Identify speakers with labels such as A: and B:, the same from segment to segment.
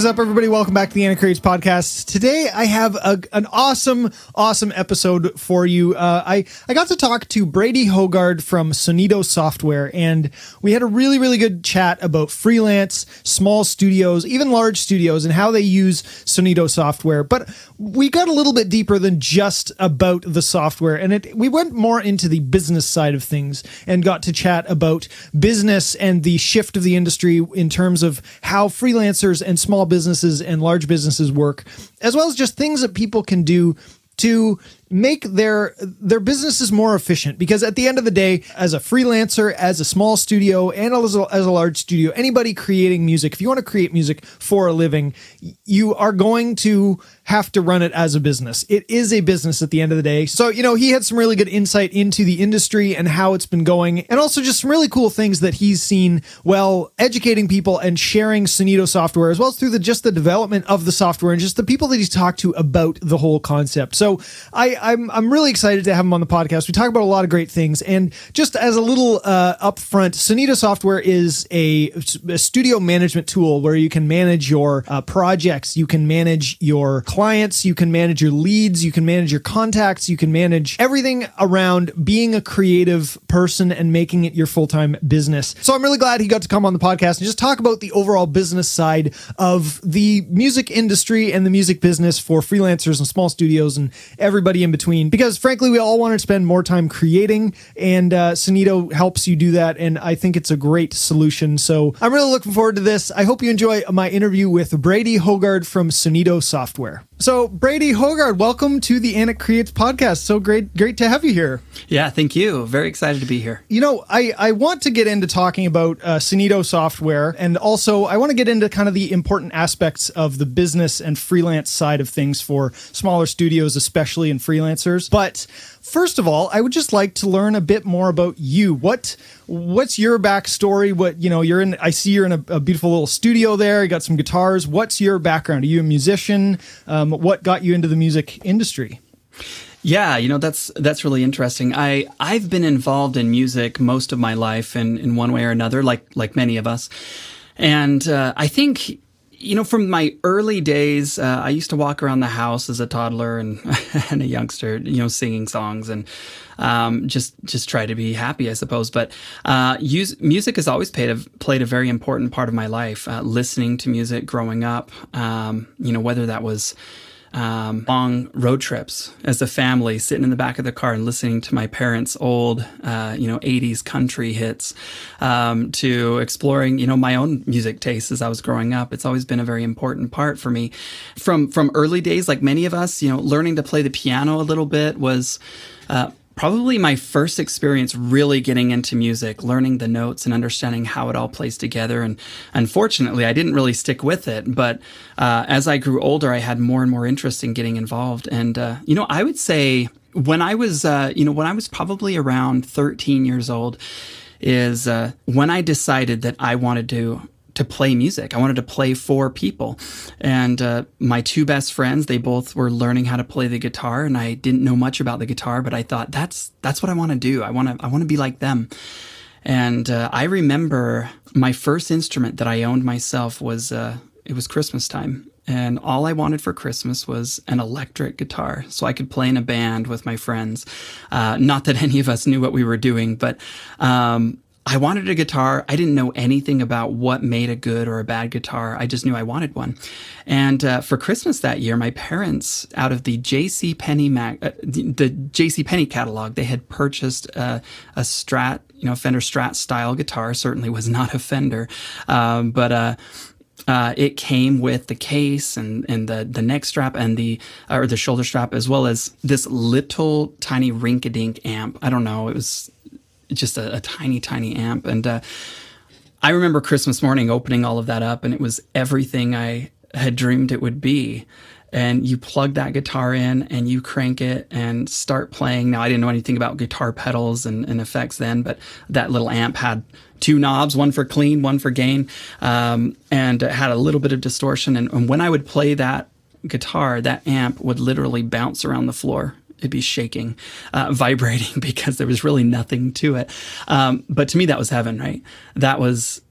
A: is up, everybody? Welcome back to the Anna Creates podcast. Today, I have a, an awesome, awesome episode for you. Uh, I I got to talk to Brady Hogard from Sonido Software, and we had a really, really good chat about freelance, small studios, even large studios, and how they use Sonido software. But we got a little bit deeper than just about the software, and it we went more into the business side of things and got to chat about business and the shift of the industry in terms of how freelancers and small businesses and large businesses work, as well as just things that people can do to make their their businesses more efficient. Because at the end of the day as a freelancer as a small studio and as a, as a large studio anybody creating music if you want to create music for a living you are going to have to run it as a business. It is a business at the end of the day. So you know he had some really good insight into the industry and how it's been going and also just some really cool things that he's seen while educating people and sharing Sonido software as well as through the just the development of the software and just the people that he's talked to about the whole concept. So I I'm I'm really excited to have him on the podcast. We talk about a lot of great things, and just as a little uh, upfront, Sonido Software is a, a, studio management tool where you can manage your uh, projects, you can manage your clients, you can manage your leads, you can manage your contacts, you can manage everything around being a creative person and making it your full time business. So I'm really glad he got to come on the podcast and just talk about the overall business side of the music industry and the music business for freelancers and small studios and everybody in between. Because frankly we all want to spend more time creating and uh, Sonido helps you do that and I think it's a great solution. So I'm really looking forward to this. I hope you enjoy my interview with Brady Hogard from Sonido Software so Brady Hogard welcome to the Anna Creates podcast. So great great to have you here.
B: Yeah thank you. Very excited to be here.
A: You know I, I want to get into talking about uh, Sonido Software and also I want to get into kind of the important aspects of the business and freelance side of things for smaller studios especially in freelancers. But first of all, I would just like to learn a bit more about you. What what's your backstory? What you know, you're in. I see you're in a, a beautiful little studio there. You got some guitars. What's your background? Are you a musician? Um, what got you into the music industry?
B: Yeah, you know that's that's really interesting. I I've been involved in music most of my life in in one way or another, like like many of us, and uh, I think you know, from my early days, uh, I used to walk around the house as a toddler and, and a youngster, you know, singing songs and um, just just try to be happy, I suppose. But uh, use, music has always played a, played a very important part of my life. Uh, listening to music growing up, um, you know, whether that was um, long road trips as a family, sitting in the back of the car and listening to my parents' old, uh, you know, 80s country hits, um, to exploring, you know, my own music tastes as I was growing up. It's always been a very important part for me. From from early days, like many of us, you know, learning to play the piano a little bit was. Uh, probably my first experience really getting into music, learning the notes and understanding how it all plays together. And unfortunately, I didn't really stick with it. But uh, as I grew older, I had more and more interest in getting involved. And, uh, you know, I would say when I was, uh, you know, when I was probably around 13 years old, is uh, when I decided that I wanted to to play music. I wanted to play for people. And uh, my two best friends, they both were learning how to play the guitar, and I didn't know much about the guitar, but I thought that's that's what I want to do. I want to I want to be like them. And uh, I remember my first instrument that I owned myself was uh, it was Christmas time. And all I wanted for Christmas was an electric guitar so I could play in a band with my friends. Uh, not that any of us knew what we were doing, but um, I wanted a guitar. I didn't know anything about what made a good or a bad guitar. I just knew I wanted one. And uh, for Christmas that year, my parents, out of the J.C. Penney Mac, uh, the, J.C. Penney catalog, they had purchased uh, a Strat, you know, Fender Strat style guitar. Certainly was not a Fender, um, but. Uh, uh, it came with the case and, and the, the neck strap and the or the shoulder strap as well as this little tiny rink-a-dink amp. I don't know. It was just a, a tiny, tiny amp. And uh, I remember Christmas morning opening all of that up, and it was everything I had dreamed it would be. And you plug that guitar in and you crank it and start playing. Now, I didn't know anything about guitar pedals and, and effects then, but that little amp had two knobs, one for clean, one for gain, um, and it had a little bit of distortion. And, and when I would play that guitar, that amp would literally bounce around the floor it'd be shaking, uh, vibrating because there was really nothing to it. Um, but to me, that was heaven, right? That was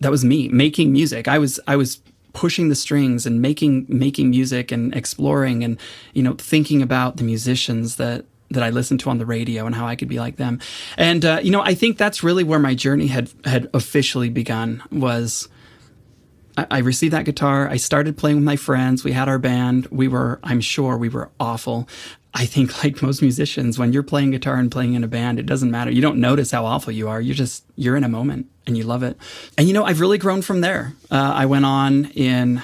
B: that was me making music. I was I was pushing the strings and making making music and exploring and you know thinking about the musicians that that I listened to on the radio and how I could be like them. And uh, you know, I think that's really where my journey had had officially begun. Was I, I received that guitar. I started playing with my friends. We had our band. We were, I'm sure, we were awful. I think, like most musicians, when you're playing guitar and playing in a band, it doesn't matter. You don't notice how awful you are. You're just you're in a moment and you love it. And you know, I've really grown from there. Uh, I went on in,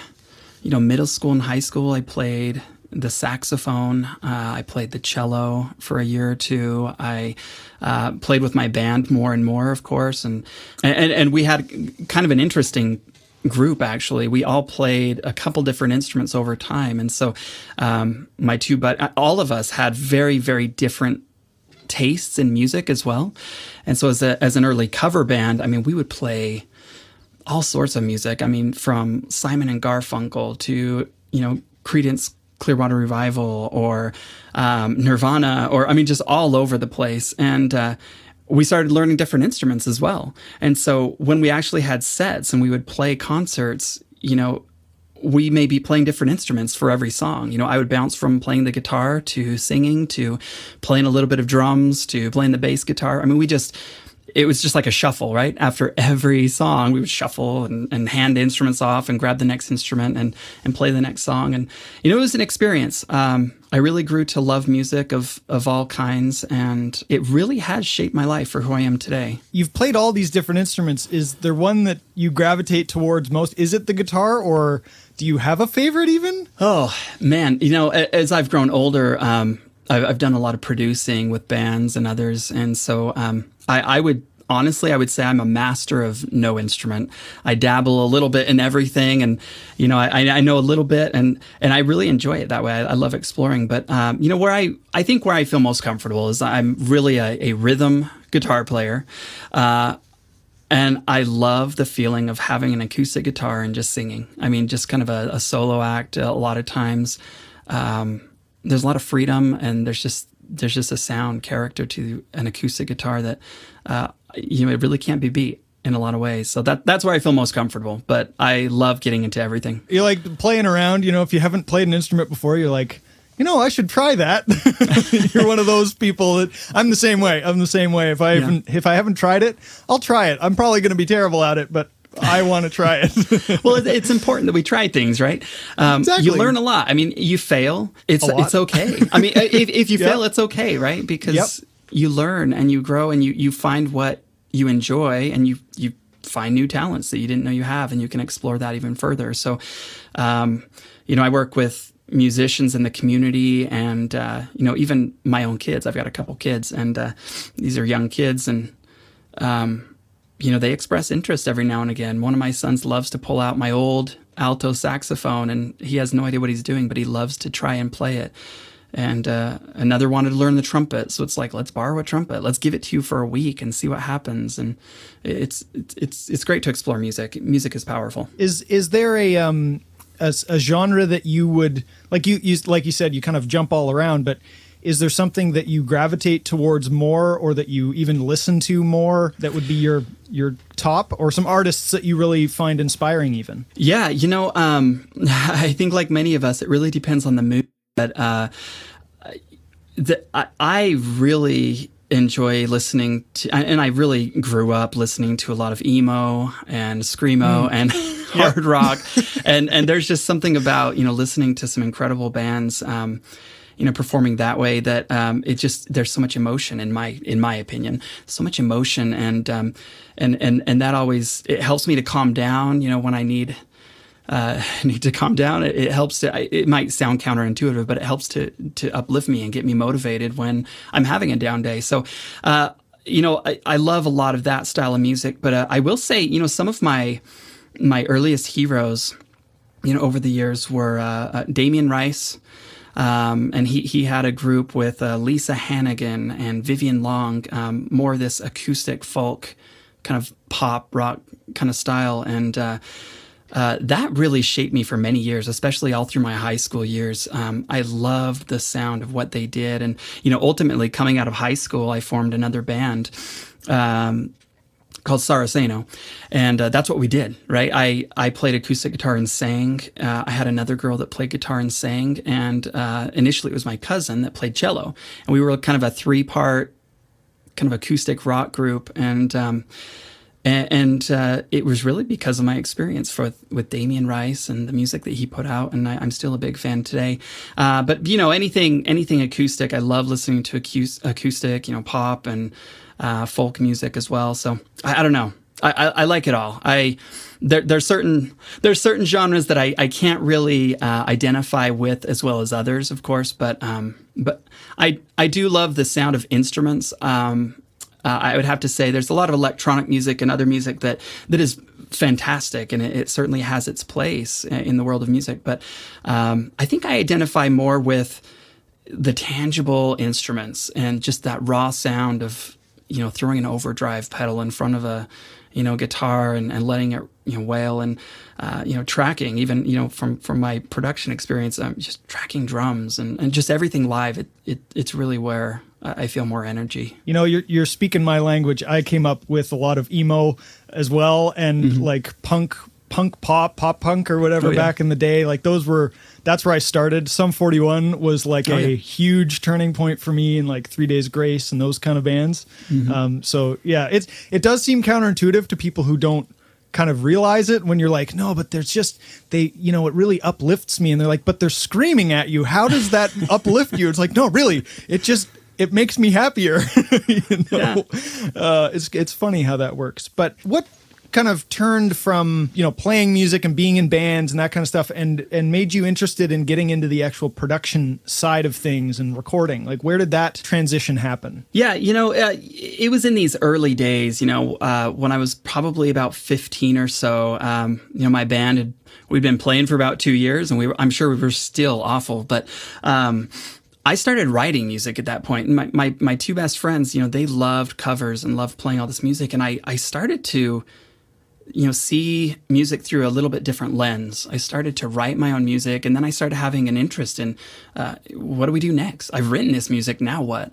B: you know, middle school and high school. I played the saxophone. Uh, I played the cello for a year or two. I uh, played with my band more and more, of course, and and and we had kind of an interesting group actually. We all played a couple different instruments over time. And so um, my two but all of us had very very different tastes in music as well. And so as, a, as an early cover band i mean we would play all sorts of music. I mean from simon and garfunkel to you know Creedence Clearwater Revival or um, Nirvana, or I mean, just all over the place. And uh, we started learning different instruments as well. And so when we actually had sets and we would play concerts, you know, we may be playing different instruments for every song. You know, I would bounce from playing the guitar to singing to playing a little bit of drums to playing the bass guitar. I mean, we just it was just like a shuffle, right? After every song, we would shuffle and, and, hand instruments off and grab the next instrument and, and play the next song. And, you know, it was an experience. Um, I really grew to love music of, of all kinds, and it really has shaped my life for who I am today.
A: You've played all these different instruments. Is there one that you gravitate towards most? Is it the guitar, or do you have a favorite even?
B: Oh, man. You know, as I've grown older, um, I've, I've, done a lot of producing with bands and others. And so, um, I, I would honestly, I would say I'm a master of no instrument. I dabble a little bit in everything, and you know, I, I know a little bit, and and I really enjoy it that way. I, I love exploring. But um, you know, where I I think where I feel most comfortable is I'm really a, a rhythm guitar player. Uh, and I love the feeling of having an acoustic guitar and just singing. I mean, just kind of a, a solo act. A lot of times, um, there's a lot of freedom, and there's just there's just a sound character to an acoustic guitar that uh, you know it really can't be beat in a lot of ways. So that that's where I feel most comfortable. But I love getting into everything.
A: You like playing around. You know, if you haven't played an instrument before, you're like, you know, I should try that. you're one of those people that I'm the same way. I'm the same way. If I yeah. haven't if I haven't tried it, I'll try it. I'm probably going to be terrible at it, but I want to try it.
B: well, it's important that we try things, right? Um, exactly. You learn a lot. I mean, you fail. It's it's okay. I mean, if, if you yep. fail, it's okay, right? Because yep. you learn and you grow and you you find what you enjoy and you you find new talents that you didn't know you have and you can explore that even further. So, um, you know, I work with musicians in the community and uh, you know even my own kids i've got a couple kids and uh, these are young kids and um, you know, they express interest every now and again. One of my sons loves to pull out my old alto saxophone, and he has no idea what he's doing, but he loves to try and play it. And uh, another wanted to learn the trumpet, so it's like, let's borrow a trumpet. Let's give it to you for a week and see what happens. And it's it's it's great to explore music. Music is powerful.
A: Is is there a um a, a genre that you would like you, you like you said you kind of jump all around, but is there something that you gravitate towards more or that you even listen to more that would be your your top or some artists that you really find inspiring even
B: yeah you know um, i think like many of us it really depends on the mood but uh, the, I, I really enjoy listening to and i really grew up listening to a lot of emo and screamo mm. and hard rock. And and there's just something about you know listening to some incredible bands um, you know performing that way that um, it just there's so much emotion in my in my opinion. So much emotion and um, and and and that always it helps me to calm down you know when I need uh, need to calm down it, it helps to it might sound counterintuitive but it helps to to uplift me and get me motivated when I'm having a down day so uh, you know I, I love a lot of that style of music but uh, I will say you know some of my my earliest heroes you know over the years were uh, uh, Damien Rice um, and he, he had a group with uh, Lisa Hannigan and Vyvienne Long, um, more of this acoustic folk kind of pop rock kind of style. And uh, that really shaped me for many years, especially all through my high school years. Um, I loved the sound of what they did. And, you know, ultimately coming out of high school, I formed another band. Um, called Saraceno, and uh, that's what we did. Right, I I played acoustic guitar and sang. Uh, I had another girl that played guitar and sang, and uh, initially it was my cousin that played cello, and we were kind of a three part kind of acoustic rock group, and. Um, and, and uh, it was really because of my experience for, with Damien Rice and the music that he put out, and I, am still a big fan today. Uh, but you know, anything anything acoustic, I love listening to acoustic, you know, pop and uh, folk music as well. So I, I don't know. I, I, I, like it all. I there, there's certain there's certain genres that I, I can't really uh, identify with as well as others, of course. But um, but I I do love the sound of instruments. Um, uh, I would have to say there's a lot of electronic music and other music that that is fantastic, and it, it certainly has its place in the world of music. But um, I think I identify more with the tangible instruments and just that raw sound of you know throwing an overdrive pedal in front of a you know guitar and, and letting it you know wail and uh, you know tracking even you know from from my production experience um, just tracking drums and, and just everything live it, it it's really where I feel more energy.
A: You know, you're you're speaking my language. I came up with a lot of emo as well, and mm-hmm. like punk, punk pop, pop punk, or whatever oh, yeah. back in the day. Like those were. That's where I started. Sum 41 was like oh, a yeah. huge turning point for me, in like Three Days Grace and those kind of bands. Mm-hmm. Um, so yeah, it's it does seem counterintuitive to people who don't kind of realize it when you're like, no, but there's just they, you know, it really uplifts me, and they're like, but they're screaming at you. How does that uplift you? It's like, no, really, it just it makes me happier. you know, yeah. uh, it's it's funny how that works. But what kind of turned from you know playing music and being in bands and that kind of stuff and and made you interested in getting into the actual production side of things and recording like where did that transition happen
B: yeah you know uh, it was in these early days you know uh, when i was probably about 15 or so um, you know my band had we'd been playing for about two years and we were i'm sure we were still awful but um, I started writing music at that point. And my, my, my two best friends, you know, they loved covers and loved playing all this music. And I, I started to, you know, see music through a little bit different lens. I started to write my own music and then I started having an interest in uh, what do we do next? I've written this music, now what?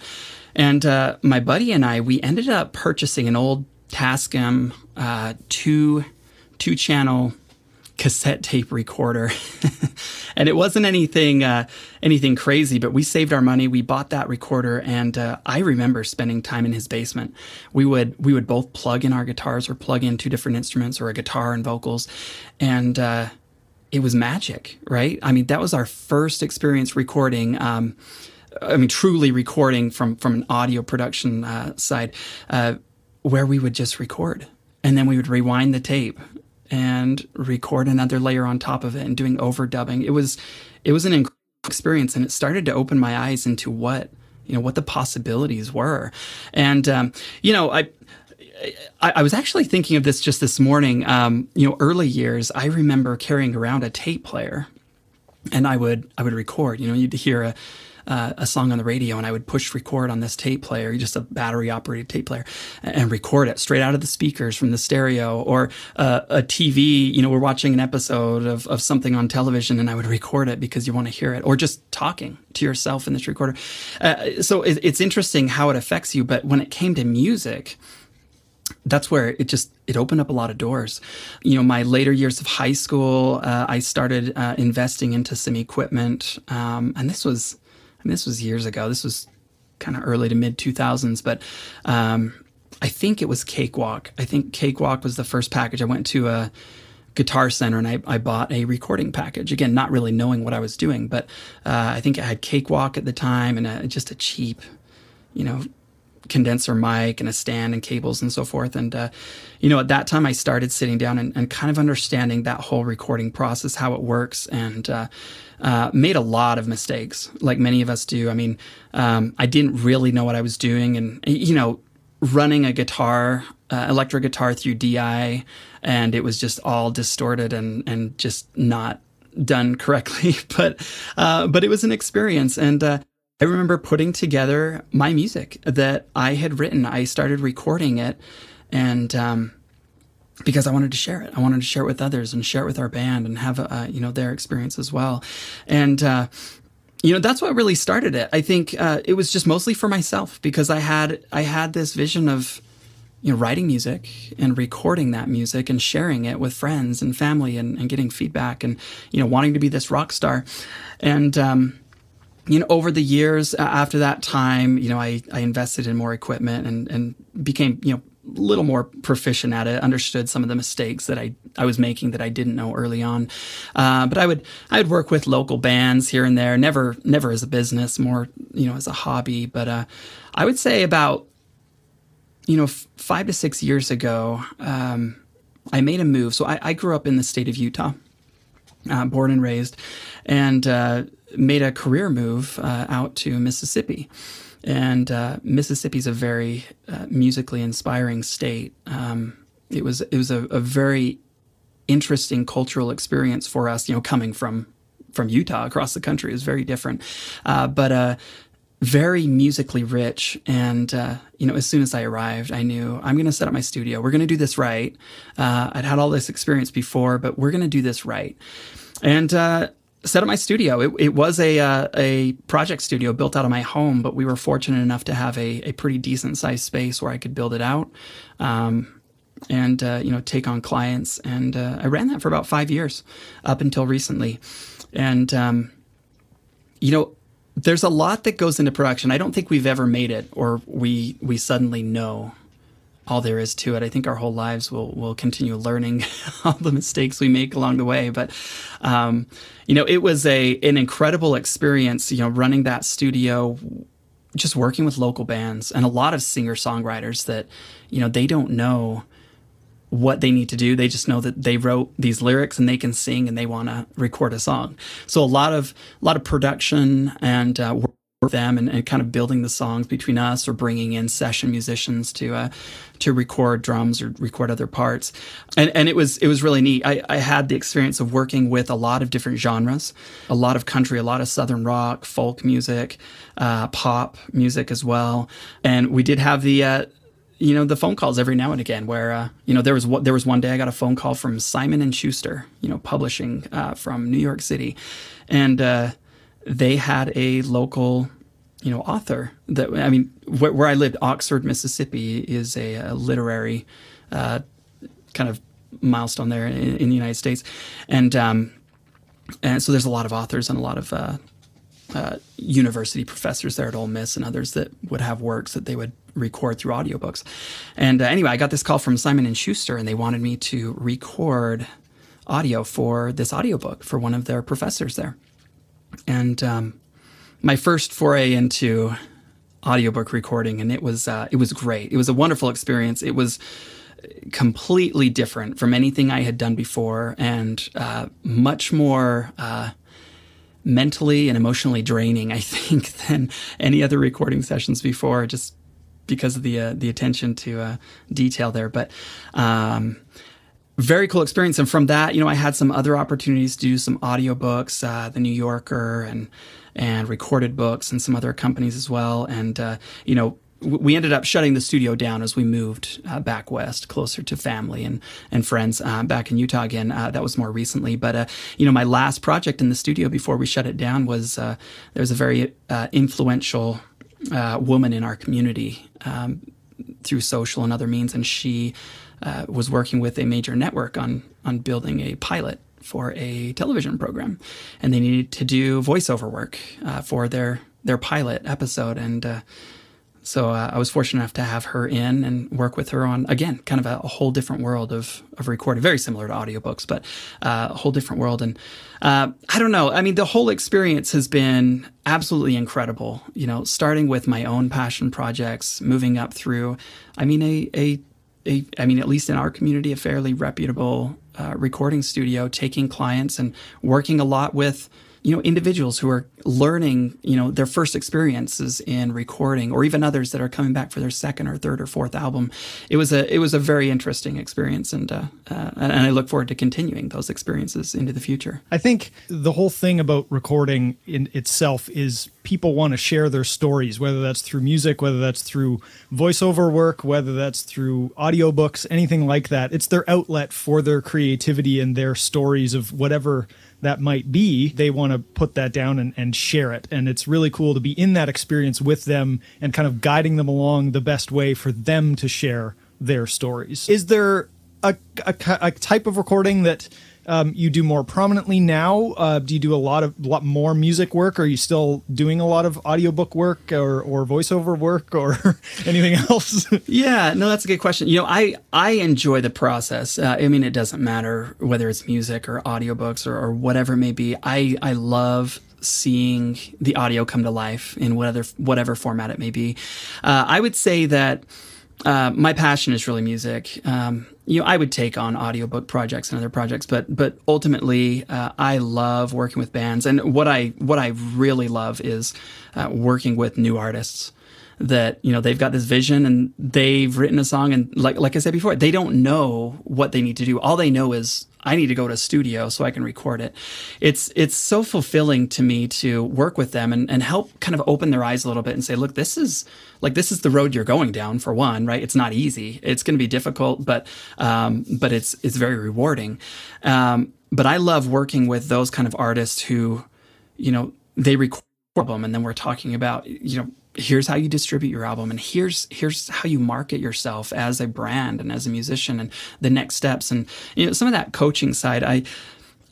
B: And uh, my buddy and I, we ended up purchasing an old Tascam uh, two, two channel cassette tape recorder. and it wasn't anything uh, anything crazy, but we saved our money. We bought that recorder, and uh, I remember spending time in his basement. We would we would both plug in our guitars or plug in two different instruments or a guitar and vocals, and uh, it was magic, right? I mean, that was our first experience recording. Um, I mean, truly recording from from an audio production uh, side, uh, where we would just record and then we would rewind the tape and record another layer on top of it and doing overdubbing. It was it was an experience and it started to open my eyes into what you know what the possibilities were. And um, you know, I, I, I was actually thinking of this just this morning. Um, you know, early years, I remember carrying around a tape player, and I would I would record. You know, you'd hear a uh, a song on the radio and I would push record on this tape player, just a battery operated tape player, and record it straight out of the speakers from the stereo or uh, a TV. You know, we're watching an episode of, of something on television and I would record it because you want to hear it, or just talking to yourself in this recorder. Uh, so it, it's interesting how it affects you. But when it came to music, that's where it just it opened up a lot of doors you know my later years of high school uh, i started uh, investing into some equipment um, and this was this was years ago. This was kind of early to mid 2000s, but um, I think it was Cakewalk. I think Cakewalk was the first package. I went to a guitar center and I, I bought a recording package. Again, not really knowing what I was doing, but uh, I think I had Cakewalk at the time and a, just a cheap, you know, condenser mic and a stand and cables and so forth. And, uh, you know, at that time I started sitting down and, and, kind of understanding that whole recording process, how it works. And, uh, uh, made a lot of mistakes, like many of us do. I mean, um, I didn't really know what I was doing, and you know, running a guitar, uh, electric guitar through DI, and it was just all distorted and and just not done correctly. but uh, but it was an experience, and uh, I remember putting together my music that I had written. I started recording it, and um, because I wanted to share it. I wanted to share it with others and share it with our band and have uh, you know their experience as well. And uh, you know that's what really started it. I think uh, it was just mostly for myself because I had I had this vision of you know, writing music and recording that music and sharing it with friends and family and, and getting feedback and, you know, wanting to be this rock star. And, um, you know, over the years after that time, you know, I, I invested in more equipment and, and became, you know, little more proficient at it, understood some of the mistakes that I, I was making that I didn't know early on. Uh, but I would, I would work with local bands here and there, never, never as a business, more, you know, as a hobby. But, uh, I would say about, you know, f- five to six years ago, um, I made a move. So I, I, grew up in the state of Utah, uh, born and raised, and, uh, made a career move, uh, out to Mississippi and uh, Mississippi is a very uh, musically inspiring state. Um, it was it was a, a, very interesting cultural experience for us. You know, coming from from Utah across the country is very different, uh, but uh, very musically rich. And uh, you know, as soon as I arrived, I knew I'm going to set up my studio. We're going to do this right. Uh, I'd had all this experience before, but we're going to do this right. And set up my studio. It, it was a uh, a project studio built out of my home, but we were fortunate enough to have a, a pretty decent sized space where I could build it out, um, and uh, you know take on clients. And uh, I ran that for about five years, up until recently. And um, you know, there's a lot that goes into production. I don't think we've ever made it, or we we suddenly know all there is to it. I think our whole lives will will continue learning all the mistakes we make along the way. But um, you know, it was a an incredible experience. You know, running that studio, just working with local bands and a lot of singer songwriters that you know they don't know what they need to do. They just know that they wrote these lyrics and they can sing and they want to record a song. So a lot of a lot of production and uh, them and, and, kind of building the songs between us or bringing in session musicians to uh, to record drums or record other parts. And and it was it was really neat. I, I had the experience of working with a lot of different genres a lot of country a lot of southern rock folk music uh, pop music as well. And we did have the uh, you know the phone calls every now and again where uh, you know there was there was one day I got a phone call from Simon and Schuster you know publishing uh, from New York City. And uh, they had a local you know author that I mean where, where I lived Oxford Mississippi is a, a literary uh, kind of milestone there in, in, the United States. And um, and so there's a lot of authors and a lot of uh, uh, university professors there at Ole Miss and others that would have works that they would record through audiobooks. And uh, anyway I got this call from Simon and Schuster and they wanted me to record audio for this audiobook for one of their professors there and um, my first foray into audiobook recording, and it was uh, it was great. It was a wonderful experience. It was completely different from anything I had done before, and uh, much more. Uh, mentally and emotionally draining, I think, than any other recording sessions before, just because of the uh, the attention to uh, detail there. But um, very cool experience. And from that, you know, I had some other opportunities to do some audiobooks, uh, The New Yorker and and recorded books and some other companies as well. And uh, you know, we ended up shutting the studio down as we moved uh, back west, closer to family and and friends uh, back in Utah again. Uh, that was more recently, but uh, you know, my last project in the studio before we shut it down was uh, there was a very uh, influential woman in our community um, through social and other means, and she was working with a major network on on building a pilot for a television program, and they needed to do voiceover work uh, for their their pilot episode. And uh, so uh, I was fortunate enough to have her in and work with her on again, kind of a, a whole different world of of recording, very similar to audiobooks, but uh, a whole different world. And uh, I don't know. I mean, the whole experience has been absolutely incredible. You know, starting with my own passion projects, moving up through. I mean, a a a, I mean, at least in our community, a fairly reputable uh, recording studio, taking clients and working a lot with you know individuals who are learning you know their first experiences in recording or even others that are coming back for their second or third or fourth album. It was a it was a very interesting experience and uh, uh, and I look forward to continuing those experiences into the future.
A: I think the whole thing about recording in itself is people want to share their stories whether that's through music whether that's through voiceover work whether that's through audiobooks anything like that. It's their outlet for their creativity and their stories of whatever that might be, they want to put that down and, and share it. And it's really cool to be in that experience with them and kind of guiding them along the best way for them to share their stories. Is there a, a, a type of recording that um, you do more prominently now? Uh, do you do a lot of lot more music work? Are you still doing a lot of audiobook work or, or voiceover work or anything else?
B: yeah, no, that's a good question. You know, I I enjoy the process. Uh, I mean, it doesn't matter whether it's music or audiobooks or, or whatever it may be. I I love seeing the audio come to life in whatever whatever format it may be. Uh, I would say that uh, my passion is really music. Um, you know, I would take on audiobook projects and other projects, but but ultimately, uh, I love working with bands, and what I what I really love is uh, working with new artists. That you know they've got this vision and they've written a song, and like like I said before, they don't know what they need to do. All they know is I need to go to a studio so I can record it. It's it's so fulfilling to me to work with them and, and help kind of open their eyes a little bit and say, look, this is like this is the road you're going down for one, right? It's not easy. It's going to be difficult, but um, but it's it's very rewarding. Um, but I love working with those kind of artists who, you know, they record them and then we're talking about you know here's how you distribute your album and here's here's how you market yourself as a brand and as a musician and the next steps. And you know some of that coaching side i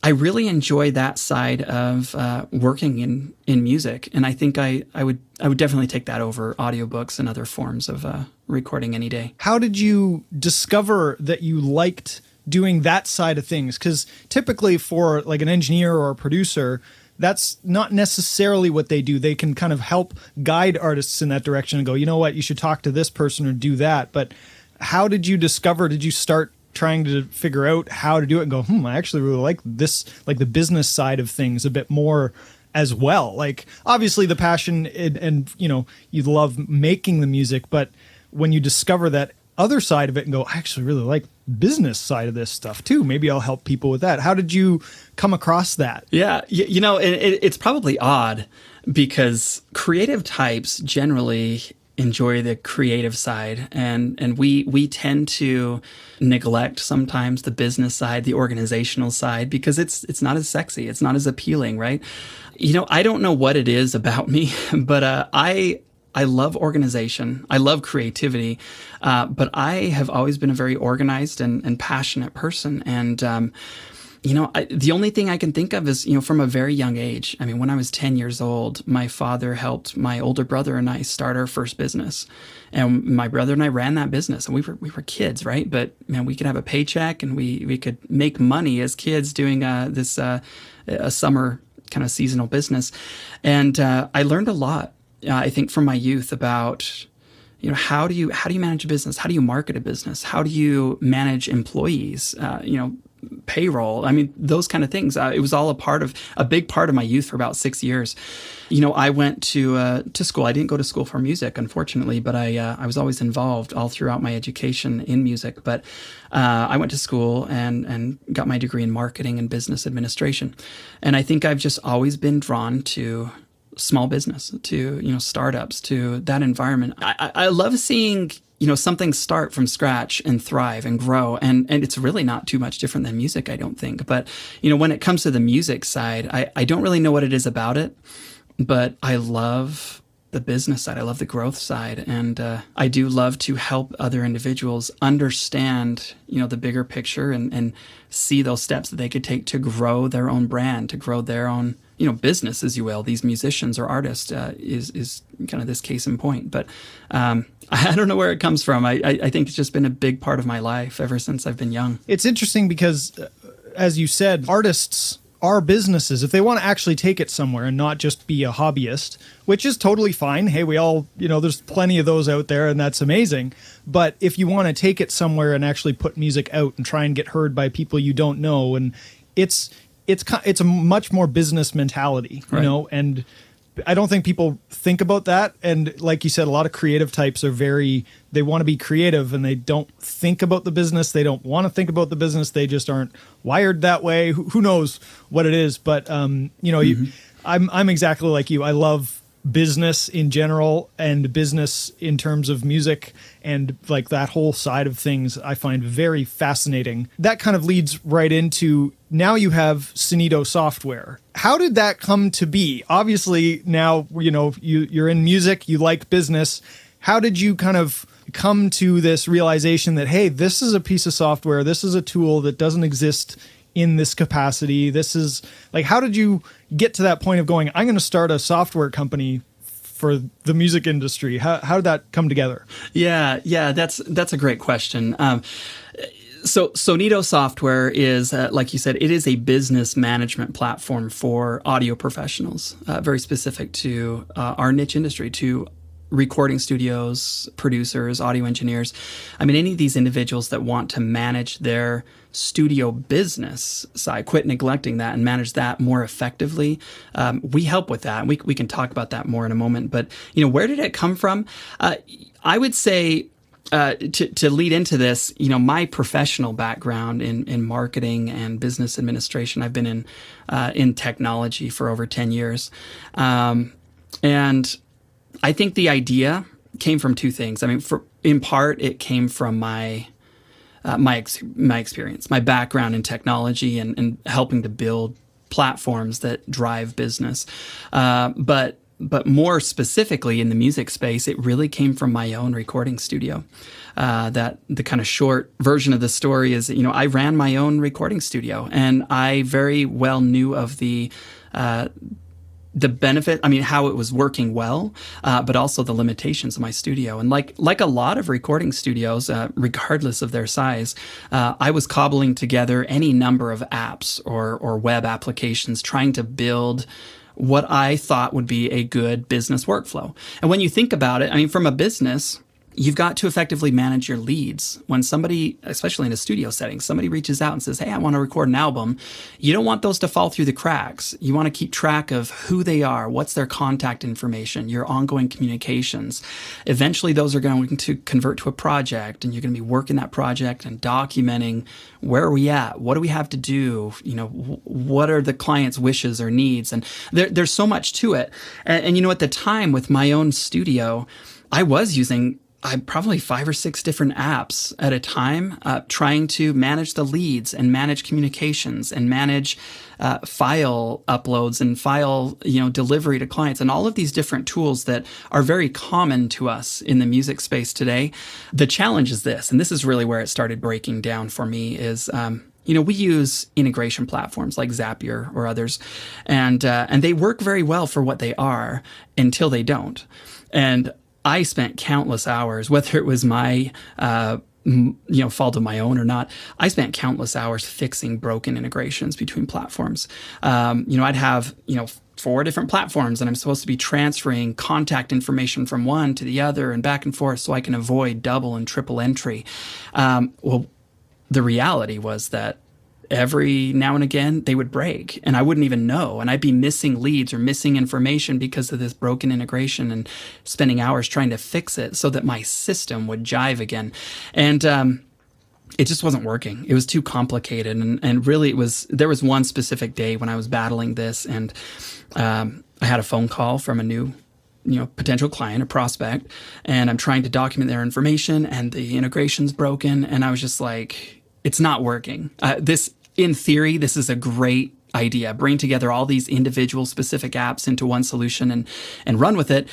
B: i really enjoy that side of uh, working in in music. And i think i i would i would definitely take that over audiobooks and other forms of uh, recording any day.
A: How did you discover that you liked doing that side of things? Because typically for like an engineer or a producer that's not necessarily what they do. They can kind of help guide artists in that direction and go, you know what, you should talk to this person or do that. But how did you discover? Did you start trying to figure out how to do it and go, hmm, I actually really like this, like the business side of things a bit more as well. Like obviously the passion and, and you know you love making the music, but when you discover that other side of it and go, I actually really like business side of this stuff too. Maybe I'll help people with that. How did you come across that?
B: Yeah, you, you know, it, it's probably odd because creative types generally enjoy the creative side and and we we tend to neglect sometimes the business side the organizational side because it's it's not as sexy it's not as appealing right you know i don't know what it is about me but uh, i I love organization. I love creativity, uh, but I have always been a very organized and, and passionate person. And, um, you know, I, the only thing I can think of is, you know, from a very young age. I mean, when I was 10 years old, my father helped my older brother and I start our first business. And my brother and I ran that business and we were, we were kids, right? But man, we could have a paycheck and we, we could make money as kids doing, uh, this, uh, a summer kind of seasonal business. And, uh, I learned a lot uh, I think from my youth about you know how do you how do you manage a business? How do you market a business? How do you manage employees? Uh, you know payroll? I mean those kind of things. Uh, it was all a part of a big part of my youth for about six years. You know i went to uh, to school. I didn't go to school for music unfortunately but i uh, i was always involved all throughout my education in music. But uh, i went to school and and got my degree in marketing and business administration. And i think i've just always been drawn to small business to you know startups to that environment. I, I love seeing you know something start from scratch and thrive and grow. And and it's really not too much different than music i don't think. But you know when it comes to the music side i i don't really know what it is about it but i love the business side. I love the growth side. And uh, i do love to help other individuals understand you know the bigger picture and and see those steps that they could take to grow their own brand to grow their own you know business, as you will. These musicians or artists uh, is is kind of this case in point. But um, I don't know where it comes from. I, I, I think it's just been a big part of my life ever since I've been young.
A: It's interesting because, uh, as you said, artists are businesses if they want to actually take it somewhere and not just be a hobbyist which is totally fine hey we all you know there's plenty of those out there and that's amazing but if you want to take it somewhere and actually put music out and try and get heard by people you don't know and it's it's it's a much more business mentality, you right. know, and I don't think people think about that. And like you said, a lot of creative types are very they want to be creative and they don't think about the business. They don't want to think about the business. They just aren't wired that way. Who, who knows what it is? But um, you know, mm-hmm. you, I'm I'm exactly like you. I love business in general and business in terms of music and like that whole side of things I find very fascinating. That kind of leads right into now you have Sonido software. How did that come to be? Obviously now you know you you're in music, you like business. How did you kind of come to this realization that hey, this is a piece of software, this is a tool that doesn't exist in this capacity. This is like how did you get to that point of going, I'm going to start a software company for the music industry? How, how did that come together?
B: Yeah, yeah, that's that's a great question. Um, so Sonido software is, uh, like you said, it is a business management platform for audio professionals, uh, very specific to uh, our niche industry, to recording studios, producers, audio engineers. I mean, any of these individuals that want to manage their studio business side, quit neglecting that and manage that more effectively. Um, we help with that. We, we can talk about that more in a moment. But, you know, where did it come from? Uh, I would say uh, to, to lead into this, you know, my professional background in, in marketing and business administration, I've been in uh, in technology for over ten years, um, and I think the idea came from two things. I mean, for in part, it came from my uh, my ex- my experience, my background in technology, and, and helping to build platforms that drive business. Uh, but but more specifically in the music space, it really came from my own recording studio. Uh, that the kind of short version of the story is, you know, I ran my own recording studio, and I very well knew of the uh, the benefit, I mean, how it was working well, uh, but also the limitations of my studio. And like like a lot of recording studios, uh, regardless of their size, uh, I was cobbling together any number of apps or or web applications, trying to build what I thought would be a good business workflow. And when you think about it, I mean, from a business you've got to effectively manage your leads. When somebody, especially in a studio setting, somebody reaches out and says, Hey, I want to record an album, you don't want those to fall through the cracks. You want to keep track of who they are, what's their contact information, your ongoing communications. Eventually, those are going to convert to a project, and you're going to be working that project and documenting where are we at? What do we have to do? You know, what are the client's wishes or needs? And there, there's so much to it. And, and you know, at the time with my own studio, I was using I probably five or six different apps at a time, uh, trying to manage the leads and manage communications and manage uh, file uploads and file you know delivery to clients and all of these different tools that are very common to us in the music space today. The challenge is this, and this is really where it started breaking down for me. Is um, you know, we use integration platforms like Zapier or others, and uh, and they work very well for what they are until they don't. And I spent countless hours, whether it was my uh, you know fault of my own or not i spent countless hours fixing broken integrations between platforms. Um, you know i'd have you know four different platforms and i'm supposed to be transferring contact information from one to the other and back and forth so i can avoid double and triple entry. Um, well the reality was that every now and again they would break and I wouldn't even know. And I'd be missing leads or missing information because of this broken integration and spending hours trying to fix it so that my system would jive again. And, um, it just wasn't working. It was too complicated. And, and really, it was, there was one specific day when I was battling this and, um, I had a phone call from a new you know potential client a prospect and i'm trying to document their information and the integration's broken and i was just like it's not working uh, this in theory, this is a great idea. Bring together all these individual specific apps into one solution and, and run with it.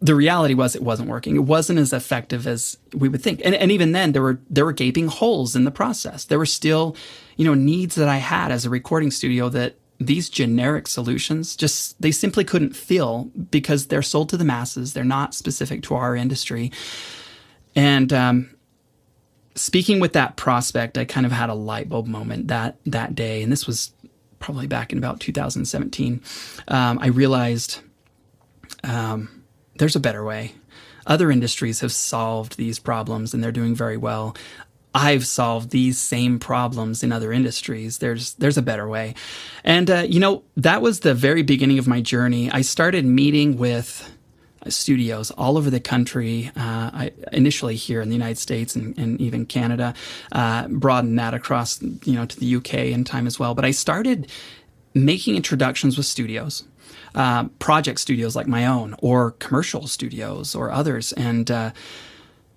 B: The reality was it wasn't working. It wasn't as effective as we would think. And, and even then there were there were gaping holes in the process. There were still, you know, needs that I had as a recording studio that these generic solutions just they simply couldn't fill because they're sold to the masses. They're not specific to our industry. And um, speaking with that prospect, I kind of had a light bulb moment that that day, and this was probably back in about 2017. Um, I realized um, there's a better way. Other industries have solved these problems, and they're doing very well. I've solved these same problems in other industries. There's there's a better way, and uh, you know that was the very beginning of my journey. I started meeting with studios all over the country, uh, initially here in the United States and, and even Canada, uh, broadened that across, you know, to the UK in time as well. But I started making introductions with studios. Uh, project studios like my own, or commercial studios, or others, and uh,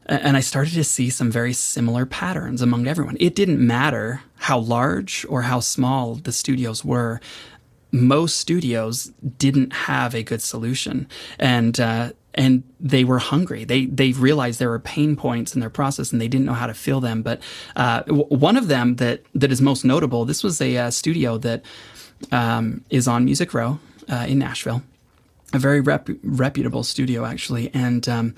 B: and I started to see some very similar patterns among everyone. It didn't matter how large or how small the studios were most studios didn't have a good solution, and uh, and they were hungry. They they realized there were pain points in their process, and they didn't know how to fill them. But uh, w- one of them that that is most notable. This was a uh, studio that um, is on Music Row uh, in Nashville, a very rep- reputable studio actually, and. Um,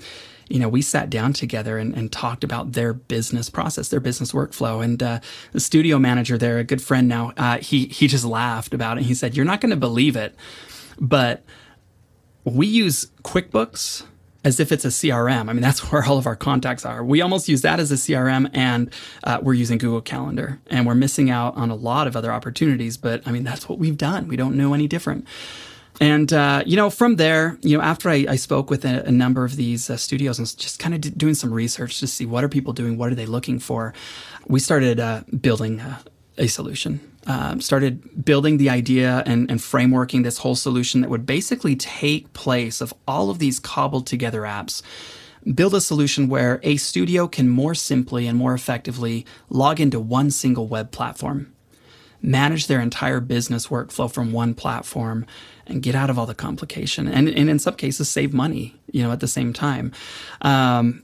B: you know, we sat down together and, and, talked about their business process, their business workflow. And uh, the studio manager there, a good friend now, uh, he he just laughed about it. He said, "You're not going to believe it, but we use QuickBooks as if it's a CRM. I mean, that's where all of our contacts are. We almost use that as a CRM, and uh, we're using Google Calendar, and we're missing out on a lot of other opportunities. But I mean, that's what we've done. We don't know any different." And, uh, you know, from there, you know, after I, I spoke with a, a, number of these uh, studios and just kind of d- doing some research to see what are people doing, what are they looking for, we started uh, building a solution. Um, started building the idea and, and frameworking this whole solution that would basically take place of all of these cobbled together apps build a solution where a studio can more simply and more effectively log into one single web platform, manage their entire business workflow from one platform, and get out of all the complication and, and in some cases save money you know at the same time. Um,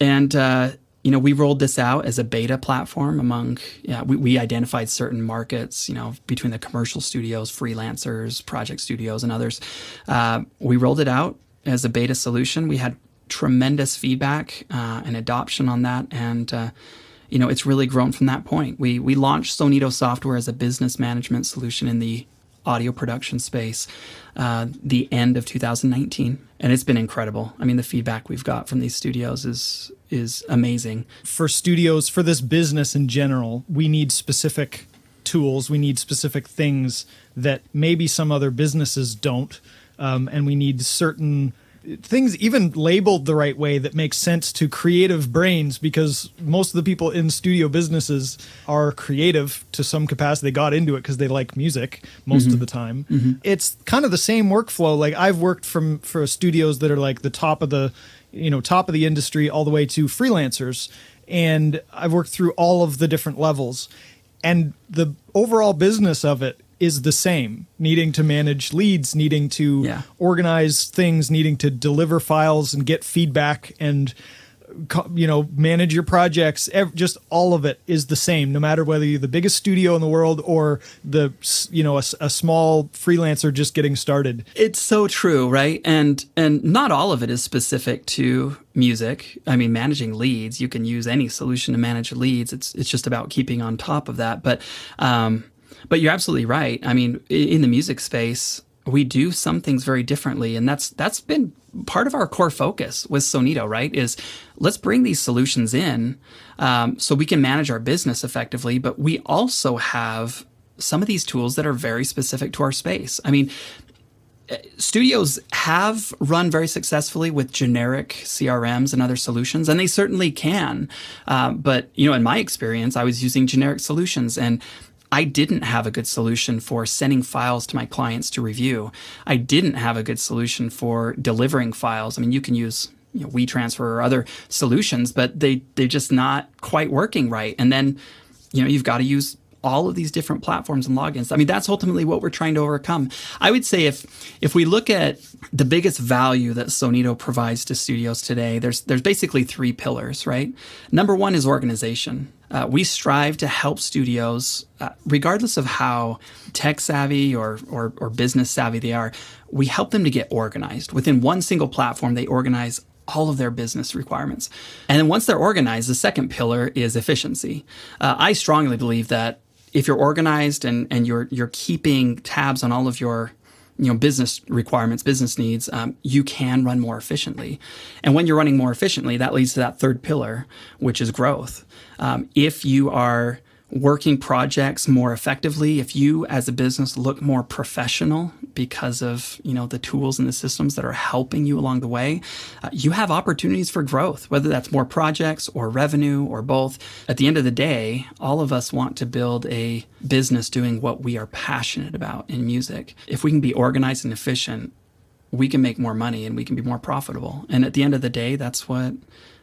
B: and uh, you know we rolled this out as a beta platform among yeah we, we identified certain markets you know between the commercial studios freelancers project studios and others. Uh, we rolled it out as a beta solution. We had tremendous feedback uh, and adoption on that. And uh, you know it's really grown from that point. We we launched Sonido software as a business management solution in the audio production space uh, the end of 2019 and it's been incredible. I mean the feedback we've got from these studios is is amazing.
A: For studios for this business in general we need specific tools we need specific things that maybe some other businesses don't um, and we need certain things even labeled the right way that makes sense to creative brains because most of the people in studio businesses are creative to some capacity. They got into it because they like music most mm-hmm. of the time. Mm-hmm. It's kind of the same workflow. Like I've worked from for studios that are like the top of the you know top of the industry all the way to freelancers and I've worked through all of the different levels and the overall business of it is the same. Needing to manage leads needing to yeah. organize things needing to deliver files and get feedback and you know manage your projects just all of it is the same no matter whether you're the biggest studio in the world or the you know a, a, small freelancer just getting started.
B: It's so true right? And and not all of it is specific to music. I mean managing leads you can use any solution to manage leads. It's it's just about keeping on top of that. But um but you're absolutely right. I mean, in the music space, we do some things very differently, and that's that's been part of our core focus with Sonido. Right? Is let's bring these solutions in um, so we can manage our business effectively, but we also have some of these tools that are very specific to our space. I mean, studios have run very successfully with generic CRMs and other solutions, and they certainly can. Uh, but you know, in my experience, I was using generic solutions, and I didn't have a good solution for sending files to my clients to review. I didn't have a good solution for delivering files. I mean, you can use you know, WeTransfer or other solutions, but they they're just not quite working right. And then, you know, you've got to use all of these different platforms and logins. I mean, that's ultimately what we're trying to overcome. I would say if if we look at the biggest value that Sonido provides to studios today, there's there's basically three pillars, right? Number one is organization. Uh, we strive to help studios, uh, regardless of how tech savvy or, or, or business savvy they are, we help them to get organized. Within one single platform, they organize all of their business requirements. And then once they're organized, the second pillar is efficiency. Uh, I strongly believe that if you're organized and, and you're, you're keeping tabs on all of your you know business requirements business needs um, you can run more efficiently. And when you're running more efficiently that leads to that third pillar which is growth. Um, if you are working projects more effectively. If you as a business look more professional because of you know the tools and the systems that are helping you along the way uh, you have opportunities for growth whether that's more projects or revenue or both. At the end of the day all of us want to build a business doing what we are passionate about in music. If we can be organized and efficient we can make more money and we can be more profitable. And at the end of the day that's what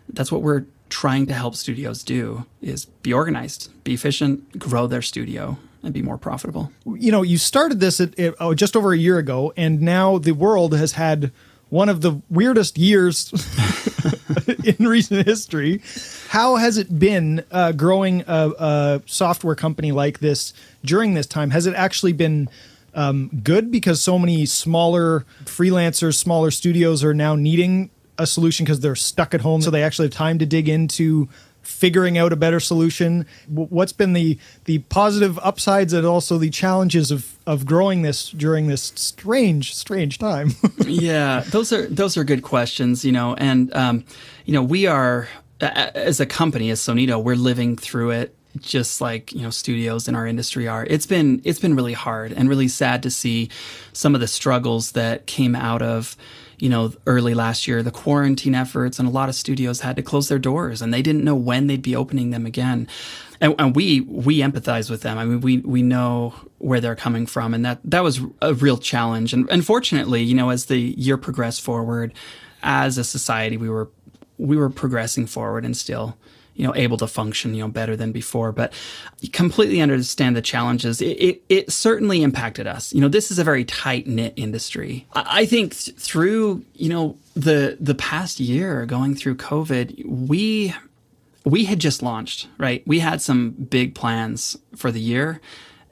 B: that's what we're trying to help studios do is be organized, be efficient, grow their studio, and be more profitable.
A: You know, you started this at, at, oh, just over a year ago, and now the world has had one of the weirdest years in recent history. How has it been uh, growing a, a, software company like this during this time? Has it actually been um, good because so many smaller freelancers, smaller studios are now needing a solution because they're stuck at home, so they actually have time to dig into figuring out a better solution. What's been the the positive upsides and also the challenges of of growing this during this strange strange time?
B: Yeah those are those are good questions you know and um, you know we are as a company as Sonido we're living through it just like you know studios in our industry are. It's been it's been really hard and really sad to see some of the struggles that came out of you know, early last year, the quarantine efforts, and a lot of studios had to close their doors, and they didn't know when they'd be opening them again. And, and, we we empathize with them. I mean, we we know where they're coming from, and that that was a real challenge. And unfortunately, you know, as the year progressed forward, as a society, we were we were progressing forward and still you know able to function you know better than before. But completely understand the challenges. It, it, it certainly impacted us. You know this is a very tight knit industry. I, I think th- through you know the the past year going through covid we we had just launched right? We had some big plans for the year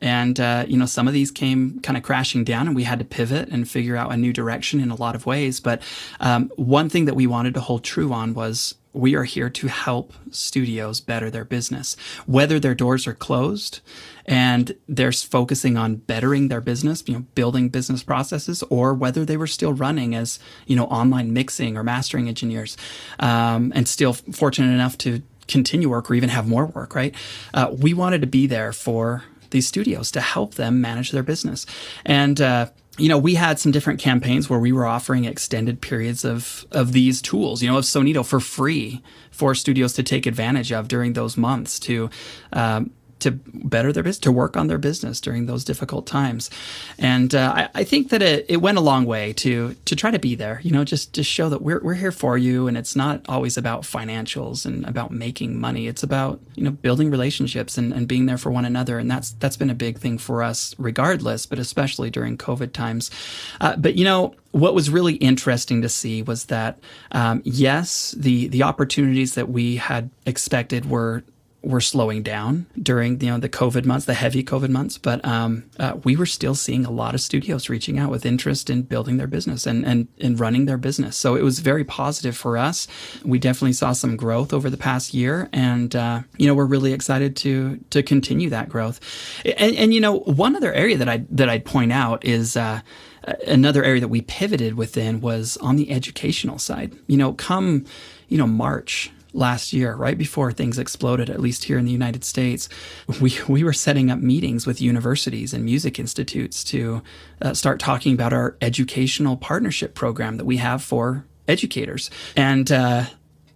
B: and uh, you know some of these came kind of crashing down and we had to pivot and figure out a new direction in a lot of ways but um, one thing that we wanted to hold true on was we are here to help studios better their business, whether their doors are closed and they're focusing on bettering their business, you know, building business processes, or whether they were still running as, you know, online mixing or mastering engineers, um, and still fortunate enough to continue work or even have more work, right? Uh, we wanted to be there for these studios to help them manage their business. And, uh, you know, we had some different campaigns where we were offering extended periods of of these tools, you know, of Sonido for free for studios to take advantage of during those months to um, to better their business, to work on their business during those difficult times. And uh, I, I, think that it, it went a long way to to try to be there, you know, just to show that we're, we're here for you. And it's not always about financials and about making money. It's about, you know, building relationships and, and being there for one another. And that's that's been a big thing for us regardless, but especially during COVID times. Uh, but, you know, what was really interesting to see was that um, yes, the the opportunities that we had expected were were slowing down during you know the COVID months, the heavy COVID months, but um, uh, we were still seeing a lot of studios reaching out with interest in building their business and and in running their business. So it was very positive for us. We definitely saw some growth over the past year, and uh, you know we're really excited to to continue that growth. And, and you know one other area that I that I'd point out is. Uh, another area that we pivoted within was on the educational side. You know, come, you know, March, last year, right before things exploded, at least here in the United States, we, we were setting up meetings with universities and music institutes to uh, start talking about our educational partnership program that we have for educators. And uh,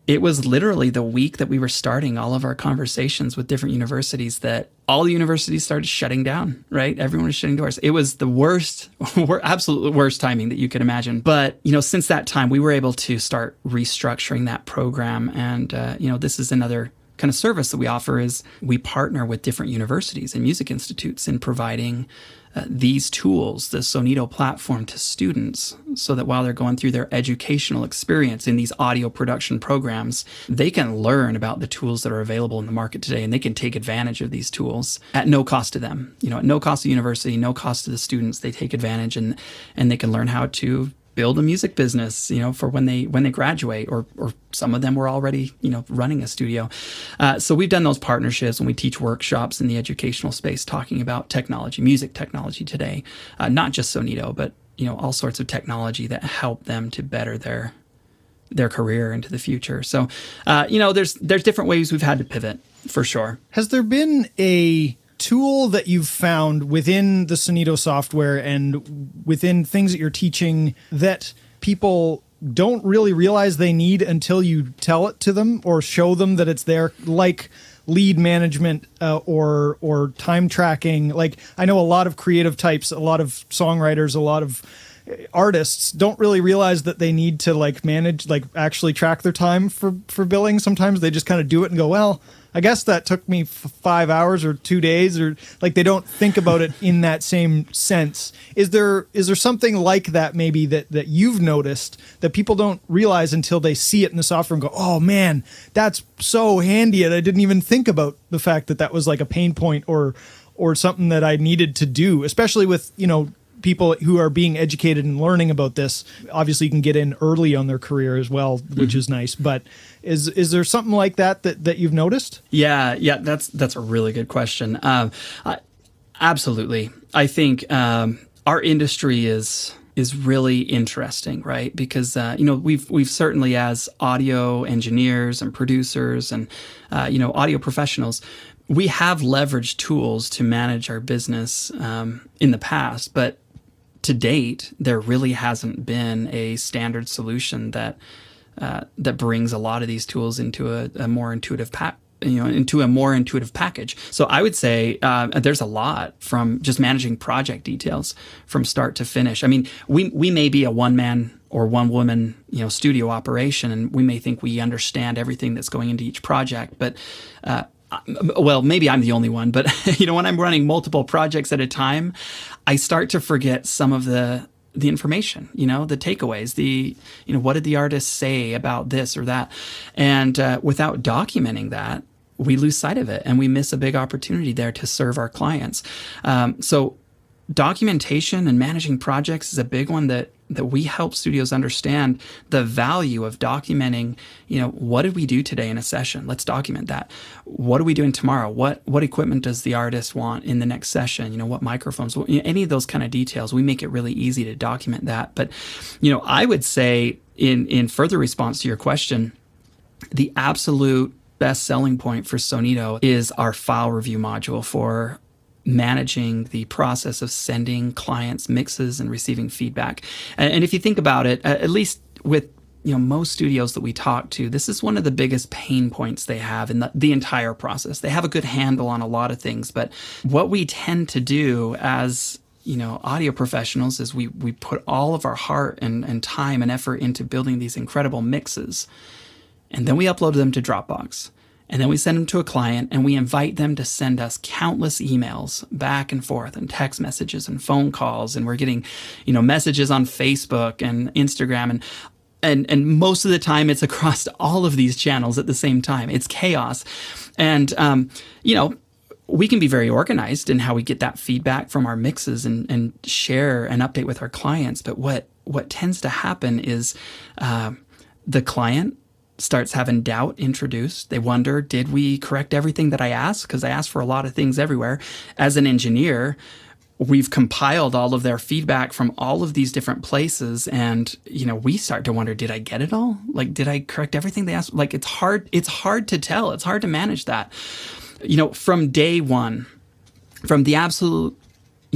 B: it was literally the week that we were starting all of our conversations with different universities that all the universities started shutting down, right? Everyone was shutting doors. It was the worst, absolute worst timing that you could imagine. But, you know, since that time, we were able to start restructuring that program. And, uh, you know, this is another kind of service that we offer is we partner with different universities and music institutes in providing uh, these tools, the Sonido platform to students, so that while they're going through their educational experience in these audio production programs, they can learn about the tools that are available in the market today and they can take advantage of these tools at no cost to them. You know, at no cost to university, no cost to the students. They take advantage and and they can learn how to build a music business, you know, for when they when they graduate, or or some of them were already, you know, running a studio. Uh, so we've done those partnerships, and we teach workshops in the educational space, talking about technology, music technology today, uh, not just Sonido, but you know, all sorts of technology that help them to better their their career into the future. So, uh, you know, there's there's different ways we've had to pivot for sure.
A: Has there been a tool that you've found within the Sonido software and within things that you're teaching that people don't really realize they need until you tell it to them or show them that it's there like lead management uh, or or time tracking. Like i know a lot of creative types a lot of songwriters a lot of artists don't really realize that they need to like manage like actually track their time for for billing. Sometimes they just kind of do it and go well i guess that took me f- five hours or two days or like they don't think about it in that same sense. Is there is there something like that maybe that that you've noticed that people don't realize until they see it in the software and go oh man that's so handy and i didn't even think about the fact that that was like a pain point or or something that i needed to do especially with you know people who are being educated and learning about this obviously can get in early on their career as well which mm-hmm. is nice. But is is there something like that that, that you've noticed?
B: Yeah yeah that's that's a really good question. Um, I, absolutely. I think um, our industry is is really interesting, right? Because uh, you know we've we've certainly as audio engineers and producers and uh, you know audio professionals, we have leveraged tools to manage our business um, in the past, but to date, there really hasn't been a standard solution that uh, that brings a lot of these tools into a, a more intuitive pack you know into a more intuitive package. So i would say uh, there's a lot from just managing project details from start to finish. I mean we we may be a one man or one woman you know studio operation and we may think we understand everything that's going into each project but uh, well, maybe I'm the only one, but you know, when I'm running multiple projects at a time, I start to forget some of the the information, you know, the takeaways, the you know, what did the artist say about this or that, and uh, without documenting that, we lose sight of it and we miss a big opportunity there to serve our clients. Um, so documentation and managing projects is a big one that that we help studios understand the value of documenting you know what did we do today in a session? Let's document that. What are we doing tomorrow? What what equipment does the artist want in the next session? You know what microphones? Any of those kind of details we make it really easy to document that. But you know i would say in in further response to your question the absolute best selling point for Sonido is our file review module for managing the process of sending clients mixes and receiving feedback. And, and if you think about it, at least with you know most studios that we talk to this is one of the biggest pain points they have in the, the entire process they have a good handle on a lot of things but what we tend to do as you know audio professionals is we we put all of our heart and, and time and effort into building these incredible mixes and then we upload them to dropbox and then we send them to a client and we invite them to send us countless emails back and forth and text messages and phone calls. And we're getting, you know, messages on Facebook and Instagram and and and most of the time it's across all of these channels at the same time. It's chaos, and um, you know we can be very organized in how we get that feedback from our mixes and and share and update with our clients. But what what tends to happen is uh, the client starts having doubt introduced. They wonder, did we correct everything that I asked? Because I asked for a lot of things everywhere. As an engineer, we've compiled all of their feedback from all of these different places and you know we start to wonder did i get it all like did i correct everything they asked like it's hard it's hard to tell it's hard to manage that you know from day one from the absolute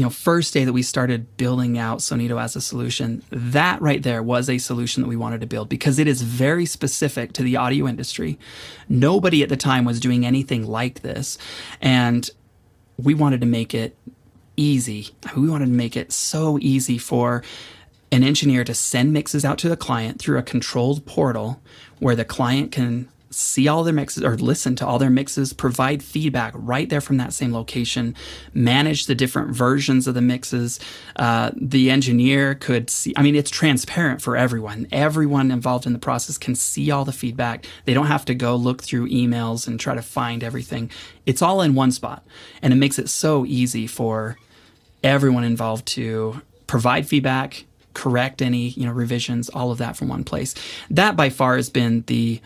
B: you know, first day that we started building out Sonido as a solution, that right there was a solution that we wanted to build because it is very specific to the audio industry. Nobody at the time was doing anything like this. And we wanted to make it easy. We wanted to make it so easy for an engineer to send mixes out to the client through a controlled portal where the client can see all their mixes or listen to all their mixes, provide feedback right there from that same location, manage the different versions of the mixes. Uh, the engineer could see, I mean, it's transparent for everyone. Everyone involved in the process can see all the feedback. They don't have to go look through emails and try to find everything. It's all in one spot. And it makes it so easy for everyone involved to provide feedback, correct any you know revisions all of that from one place that by far has been the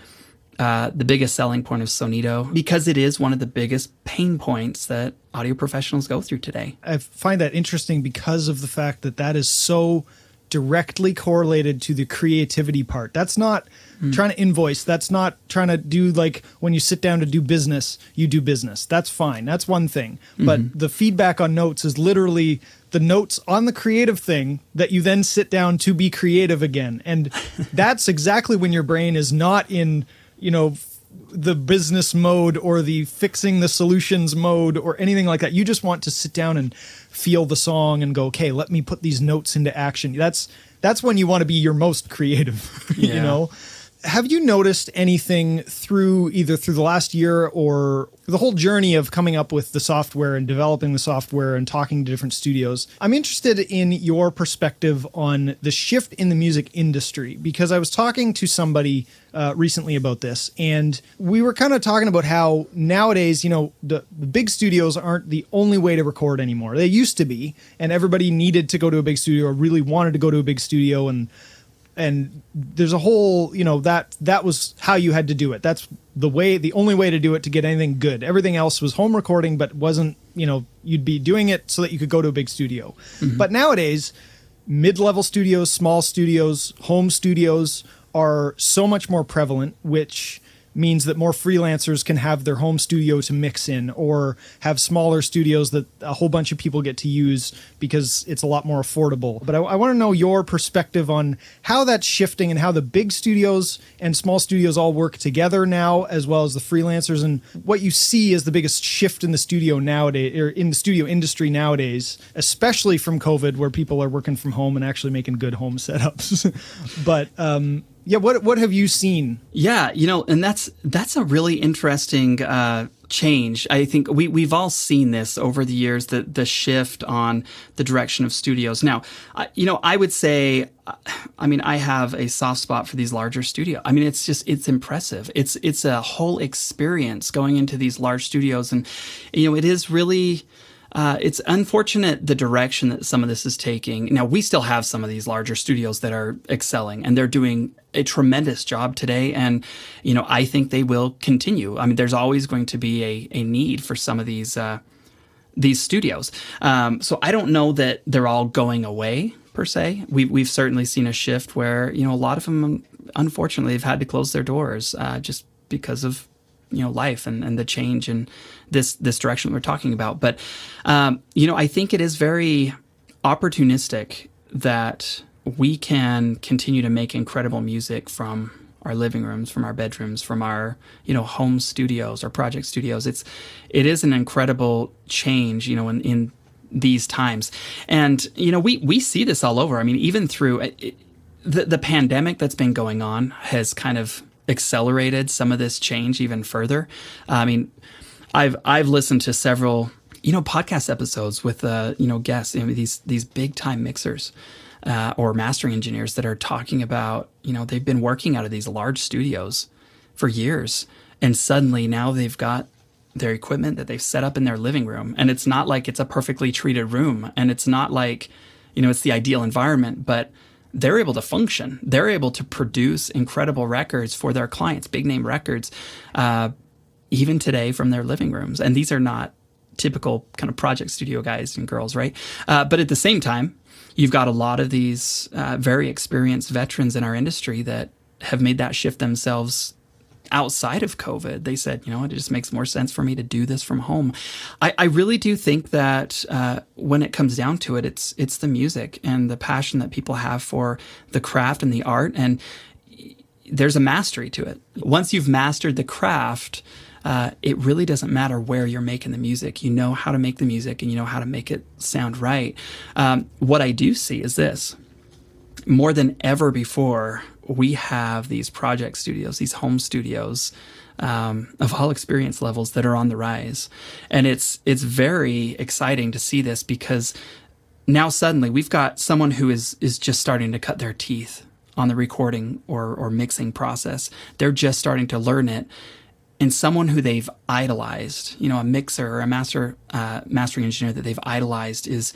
B: uh, the biggest selling point of Sonido because it is one of the biggest pain points that audio professionals go through today.
A: I find that interesting because of the fact that that is so directly correlated to the creativity part. That's not mm. trying to invoice. That's not trying to do like when you sit down to do business, you do business. That's fine. That's one thing. Mm-hmm. But the feedback on notes is literally the notes on the creative thing that you then sit down to be creative again. And that's exactly when your brain is not in you know the business mode or the fixing the solutions mode or anything like that. You just want to sit down and feel the song and go, okay, let me put these notes into action. That's that's when you want to be your most creative, you know. Have you noticed anything through either through the last year or the whole journey of coming up with the software and developing the software and talking to different studios? I'm interested in your perspective on the shift in the music industry because I was talking to somebody uh, recently about this, and we were kind of talking about how nowadays, you know, the, the big studios aren't the only way to record anymore. They used to be, and everybody needed to go to a big studio or really wanted to go to a big studio and and there's a whole you know that that was how you had to do it. That's the way the only way to do it to get anything good. Everything else was home recording but wasn't you know you'd be doing it so that you could go to a big studio. Mm-hmm. But nowadays mid-level studios small studios home studios are so much more prevalent which means that more freelancers can have their home studio to mix in or have smaller studios that a whole bunch of people get to use because it's a lot more affordable. But I, I want to know your perspective on how that's shifting and how the big studios and small studios all work together now, as well as the freelancers, and what you see as the biggest shift in the studio nowadays, or in the studio industry nowadays, especially from COVID, where people are working from home and actually making good home setups. but um, yeah, what what have you seen
B: Yeah, you know, and that's that's a really interesting uh, change. I think we we've all seen this over the years the the shift on the direction of studios. Now, I, you know, I would say, I mean, I have a soft spot for these larger studios I mean, it's just it's impressive. It's it's a whole experience going into these large studios, and you know, it is really. Uh, it's unfortunate the direction that some of this is taking. Now, we still have some of these larger studios that are excelling and they're doing a tremendous job today. And, you know, I think they will continue. I mean, there's always going to be a, a need for some of these, uh, these studios. Um, so I don't know that they're all going away per se. We, we've certainly seen a shift where, you know, a lot of them, unfortunately, have had to close their doors uh, just because of you know life and, and the change in this this direction we're talking about. But um, you know i think it is very opportunistic that we can continue to make incredible music from our living rooms from our bedrooms from our you know home studios or project studios. It's it is an incredible change you know in, in these times. And you know we we see this all over. I mean even through it, the, the pandemic that's been going on has kind of accelerated some of this change even further. I mean, I've I've listened to several you know podcast episodes with uh, you know guests, you know, these these big time mixers uh, or mastering engineers that are talking about you know they've been working out of these large studios for years, and suddenly now they've got their equipment that they've set up in their living room, and it's not like it's a perfectly treated room, and it's not like you know it's the ideal environment, but they're able to function. They're able to produce incredible records for their clients, big name records, uh, even today from their living rooms. And these are not typical kind of project studio guys and girls, right? Uh, but at the same time, you've got a lot of these uh, very experienced veterans in our industry that have made that shift themselves outside of COVID. They said, you know, it just makes more sense for me to do this from home. I, I really do think that uh, when it comes down to it, it's it's the music and the passion that people have for the craft and the art, and there's a mastery to it. Once you've mastered the craft. Uh, it really doesn't matter where you're making the music. You know how to make the music and you know how to make it sound right. Um, what I do see is this more than ever before, we have these project studios, these home studios um, of all experience levels that are on the rise, and it's it's very exciting to see this because now suddenly we've got someone who is is just starting to cut their teeth on the recording or or mixing process. They're just starting to learn it. And someone who they've idolized, you know, a mixer or a master uh, mastering engineer that they've idolized is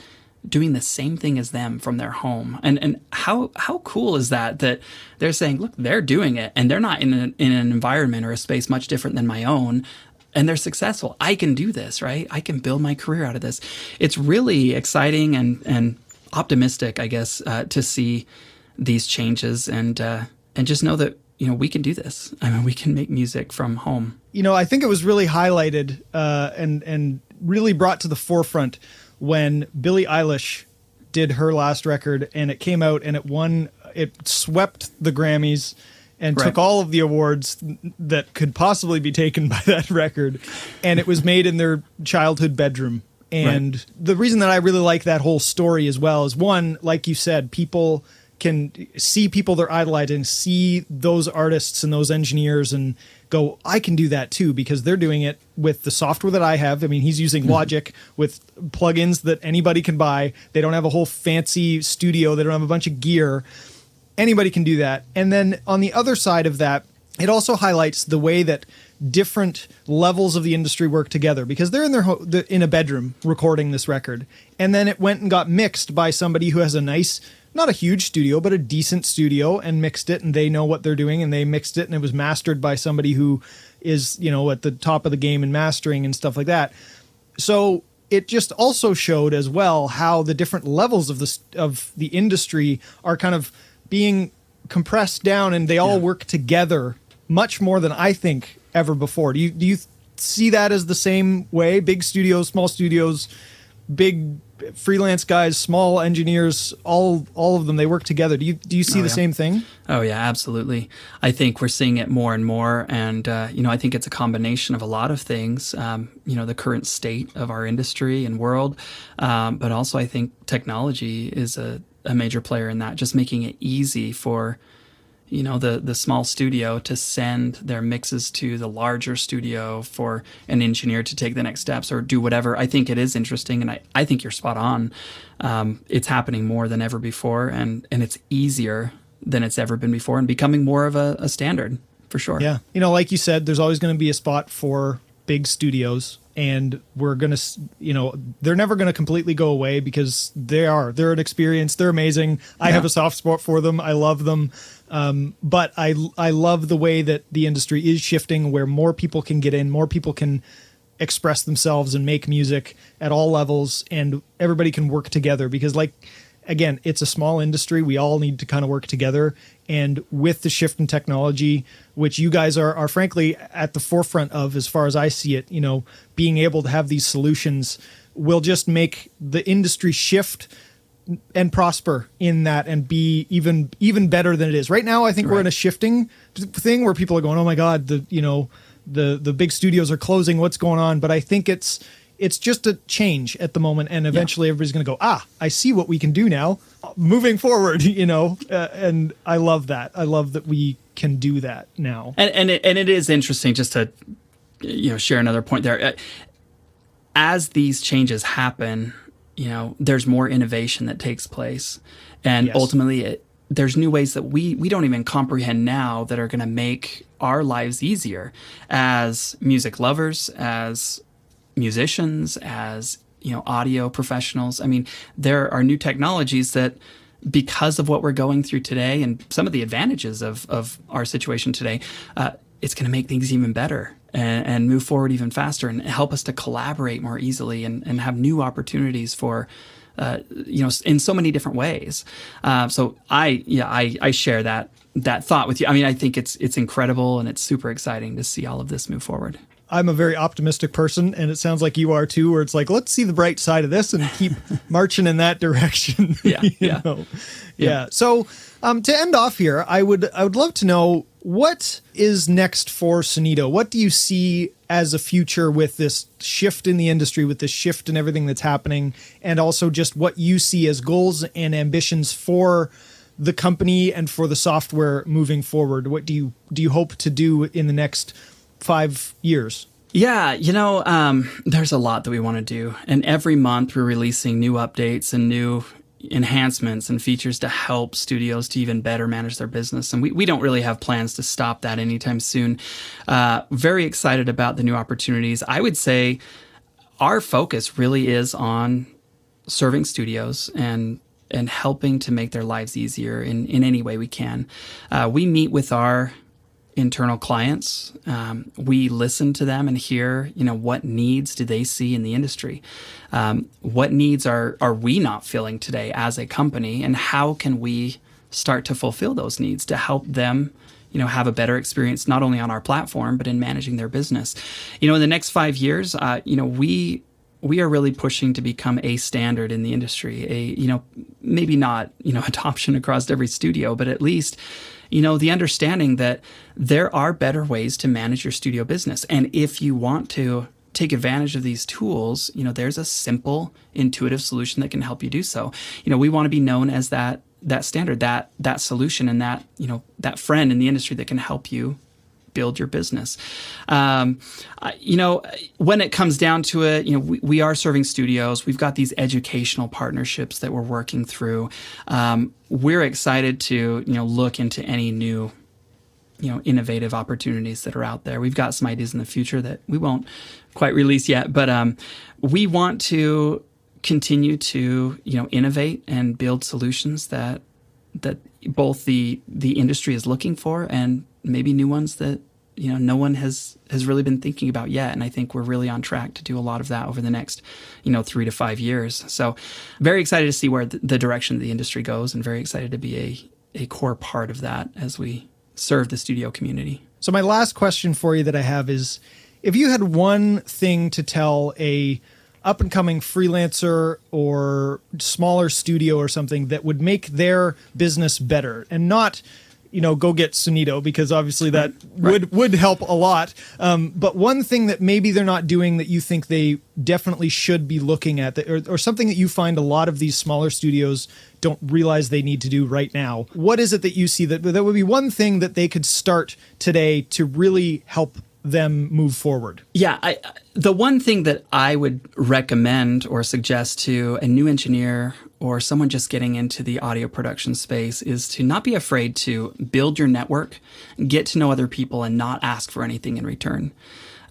B: doing the same thing as them from their home. And and how how cool is that that they're saying, look, they're doing it and they're not in an, in an environment or a space much different than my own and they're successful. I can do this, right? I can build my career out of this. It's really exciting and and optimistic, I guess, uh, to see these changes and uh, and just know that you know we can do this. I mean, we can make music from home.
A: you know, I think it was really highlighted uh, and and really brought to the forefront when Billie Eilish did her last record and it came out and it won. It swept the Grammys and
B: Right.
A: took all of the awards that could possibly be taken by that record, and it was made in their childhood bedroom. And right. the reason that I really like that whole story as well is one, like you said, people can see people they're idolizing, see those artists and those engineers and go, I can do that too because they're doing it with the software that I have. I mean, he's using mm-hmm. Logic with plugins that anybody can buy. They don't have a whole fancy studio, they don't have a bunch of gear. Anybody can do that. And then on the other side of that, it also highlights the way that different levels of the industry work together because they're in their ho- in a bedroom recording this record and then it went and got mixed by somebody who has a nice not a huge studio, but a decent studio and mixed it and they know what they're doing and they mixed it and it was mastered by somebody who is, you know, at the top of the game in mastering and stuff like that. So it just also showed as well how the different levels of the of the industry are kind of being compressed down and they all yeah. work together much more than I think ever before. Do you do you see that as the same way? Big studios, small studios, big freelance guys, small engineers, all all of them they work together. Do you do you see oh, the yeah. same thing?
B: Oh yeah, absolutely. I think we're seeing it more and more, and uh, you know I think it's a combination of a lot of things. Um, you know the current state of our industry and world, um, but also I think technology is a, a major player in that, just making it easy for you know the the small studio to send their mixes to the larger studio for an engineer to take the next steps or do whatever. I think it is interesting and i, I think you're spot on. Um, it's happening more than ever before and and it's easier than it's ever been before and becoming more of a, a standard for sure.
A: Yeah. You know like you said there's always going to be a spot for big studios and we're going to you know they're never going to completely go away because they are. They're an experience. They're amazing. I yeah. have a soft spot for them. I love them um, but I I love the way that the industry is shifting, where more people can get in, more people can express themselves and make music at all levels, and everybody can work together. Because, like, again, it's a small industry. We all need to kind of work together. And with the shift in technology, which you guys are are frankly at the forefront of, as far as I see it, you know, being able to have these solutions will just make the industry shift and prosper in that and be even even better than it is. Right now i think right. we're in a shifting thing where people are going oh my god the you know the the big studios are closing. What's going on? But i think it's it's just a change at the moment and eventually yeah. everybody's going to go ah i see what we can do now. Moving forward you know? Uh, and i love that. I love that we can do that now.
B: And and it, and it is interesting just to you know share another point there. Uh, as these changes happen you know, there's more innovation that takes place. And yes. ultimately, it, there's new ways that we, we don't even comprehend now that are going to make our lives easier as music lovers, as musicians, as you know, audio professionals. I mean, there are new technologies that because of what we're going through today and some of the advantages of, of our situation today, uh, it's going to make things even better and, and, move forward even faster and help us to collaborate more easily and, and have new opportunities for uh, you know in so many different ways. Uh, so i yeah I, I share that that thought with you. I mean i think it's it's incredible and it's super exciting to see all of this move forward
A: I'm a very optimistic person, and it sounds like you are too. Where it's like, let's see the bright side of this and keep marching in that direction.
B: Yeah, yeah.
A: yeah, yeah. So, um, to end off here, I would I would love to know what is next for Sonido? What do you see as a future with this shift in the industry, with this shift in everything that's happening, and also just what you see as goals and ambitions for the company and for the software moving forward? What do you do you hope to do in the next five years?
B: Yeah, you know, um, there's a lot that we want to do, and every month we're releasing new updates and new enhancements and features to help studios to even better manage their business. And we, we don't really have plans to stop that anytime soon. Uh, very excited about the new opportunities. I would say our focus really is on serving studios and and helping to make their lives easier in, in any way we can. Uh, we meet with our internal clients. Um, we listen to them and hear, you know, what needs do they see in the industry? Um, what needs are are we not filling today as a company, and how can we start to fulfill those needs to help them? You know, have a better experience not only on our platform but in managing their business. You know, in the next five years, uh, you know, we we are really pushing to become a standard in the industry. A you know, maybe not you know adoption across every studio, but at least you know, the understanding that there are better ways to manage your studio business. And if you want to take advantage of these tools, you know, there's a simple, intuitive solution that can help you do so. You know, we want to be known as that that standard, that that solution, and that you know that friend in the industry that can help you build your business. Um, you know, when it comes down to it, you know, we, we, are serving studios. We've got these educational partnerships that we're working through. Um, we're excited to, you know, look into any new, you know, innovative opportunities that are out there. We've got some ideas in the future that we won't quite release yet, but um, we want to continue to, you know, innovate and build solutions that that both the the industry is looking for and maybe new ones that you know no one has has really been thinking about yet and i think we're really on track to do a lot of that over the next you know three to five years. So very excited to see where the direction of the industry goes and very excited to be a, a core part of that as we serve the studio community.
A: So my last question for you that i have is if you had one thing to tell a up and coming freelancer or smaller studio or something that would make their business better and not you know go get Sonido because obviously that right. would would help a lot um, but one thing that maybe they're not doing that you think they definitely should be looking at that, or, or something that you find a lot of these smaller studios don't realize they need to do right now what is it that you see that that would be one thing that they could start today to really help them move forward?
B: Yeah, I, the one thing that I would recommend or suggest to a new engineer or someone just getting into the audio production space is to not be afraid to build your network, get to know other people, and not ask for anything in return.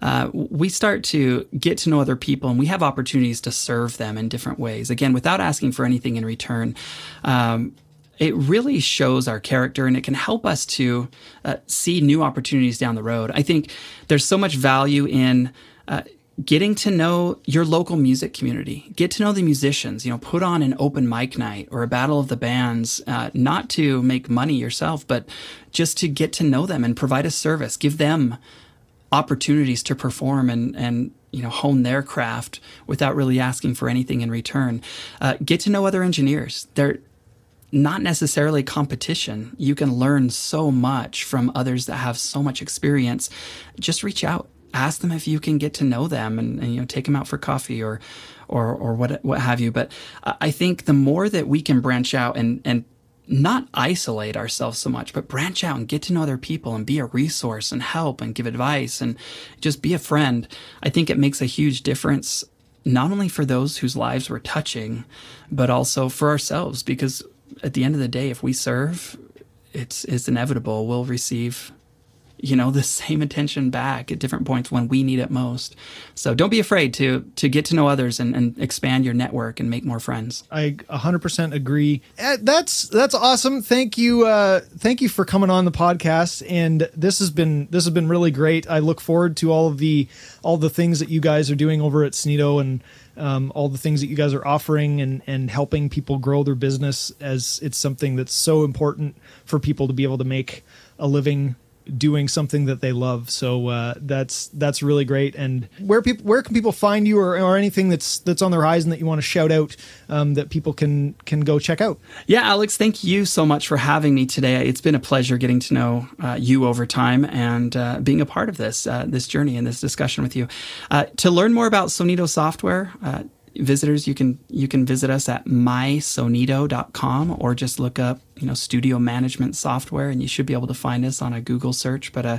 B: Uh, we start to get to know other people and we have opportunities to serve them in different ways. Again, without asking for anything in return. Um, it really shows our character and it can help us to uh, see new opportunities down the road. I think there's so much value in uh, getting to know your local music community, get to know the musicians, you know, put on an open mic night or a battle of the bands, uh, not to make money yourself, but just to get to know them and provide a service, give them opportunities to perform and, and you know hone their craft without really asking for anything in return. Uh, get to know other engineers. They're not necessarily competition. You can learn so much from others that have so much experience. Just reach out, ask them if you can get to know them, and, and you know take them out for coffee or or or what what have you. But I think the more that we can branch out and and not isolate ourselves so much, but branch out and get to know other people and be a resource and help and give advice and just be a friend. I think it makes a huge difference not only for those whose lives we're touching, but also for ourselves because at the end of the day, if we serve, it's it's inevitable. We'll receive, you know, the same attention back at different points when we need it most. So don't be afraid to to get to know others and, and expand your network and make more friends.
A: I 100% agree. Eh, that's that's awesome. Thank you, uh, thank you for coming on the podcast. And this has been this has been really great. I look forward to all of the all the things that you guys are doing over at Sonido and um, all the things that you guys are offering and and helping people grow their business as it's something that's so important for people to be able to make a living doing something that they love. So uh, that's that's really great. And where people where can people find you or, or anything that's that's on the horizon that you want to shout out um, that people can can go check out?
B: Yeah, Alex, thank you so much for having me today. It's been a pleasure getting to know uh, you over time and uh, being a part of this uh, this journey and this discussion with you. Uh, to learn more about Sonido software uh, visitors, you can you can visit us at mysonido.com or just look up you know studio management software, and you should be able to find us on a Google search. But uh,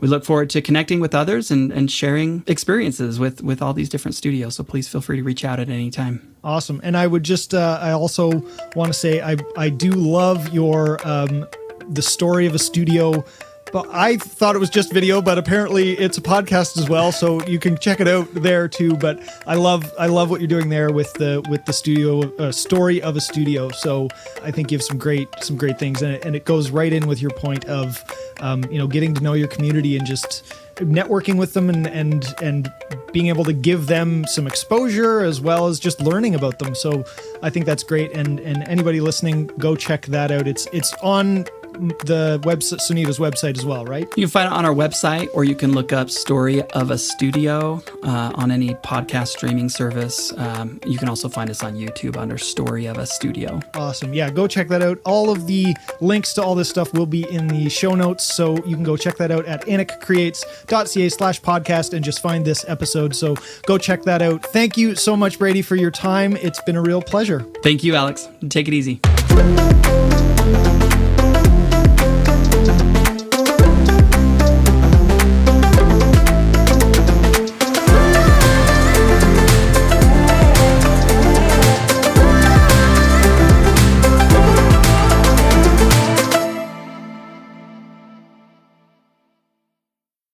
B: we look forward to connecting with others and, and sharing experiences with with all these different studios. So please feel free to reach out at any time.
A: Awesome, and I would just uh, I also want to say I I do love your um, the story of a studio but I thought it was just video, but apparently it's a podcast as well, so you can check it out there too. But I love I love what you're doing there with the with the studio uh, story of a studio. So I think you have some great some great things, and it, and it goes right in with your point of um, you know getting to know your community and just networking with them and and and being able to give them some exposure as well as just learning about them. So I think that's great. And and anybody listening, go check that out. It's it's on the website, Sonido's website as well, right?
B: You can find it on our website, or you can look up "Story of a Studio" uh, on any podcast streaming service. Um, you can also find us on YouTube under "Story of a Studio."
A: Awesome. Yeah, go check that out. All of the links to all this stuff will be in the show notes, so you can go check that out at aniccreates.ca slash podcast and just find this episode. So go check that out. Thank you so much, Brady, for your time. It's been a real pleasure.
B: Thank you, Alex. Take it easy.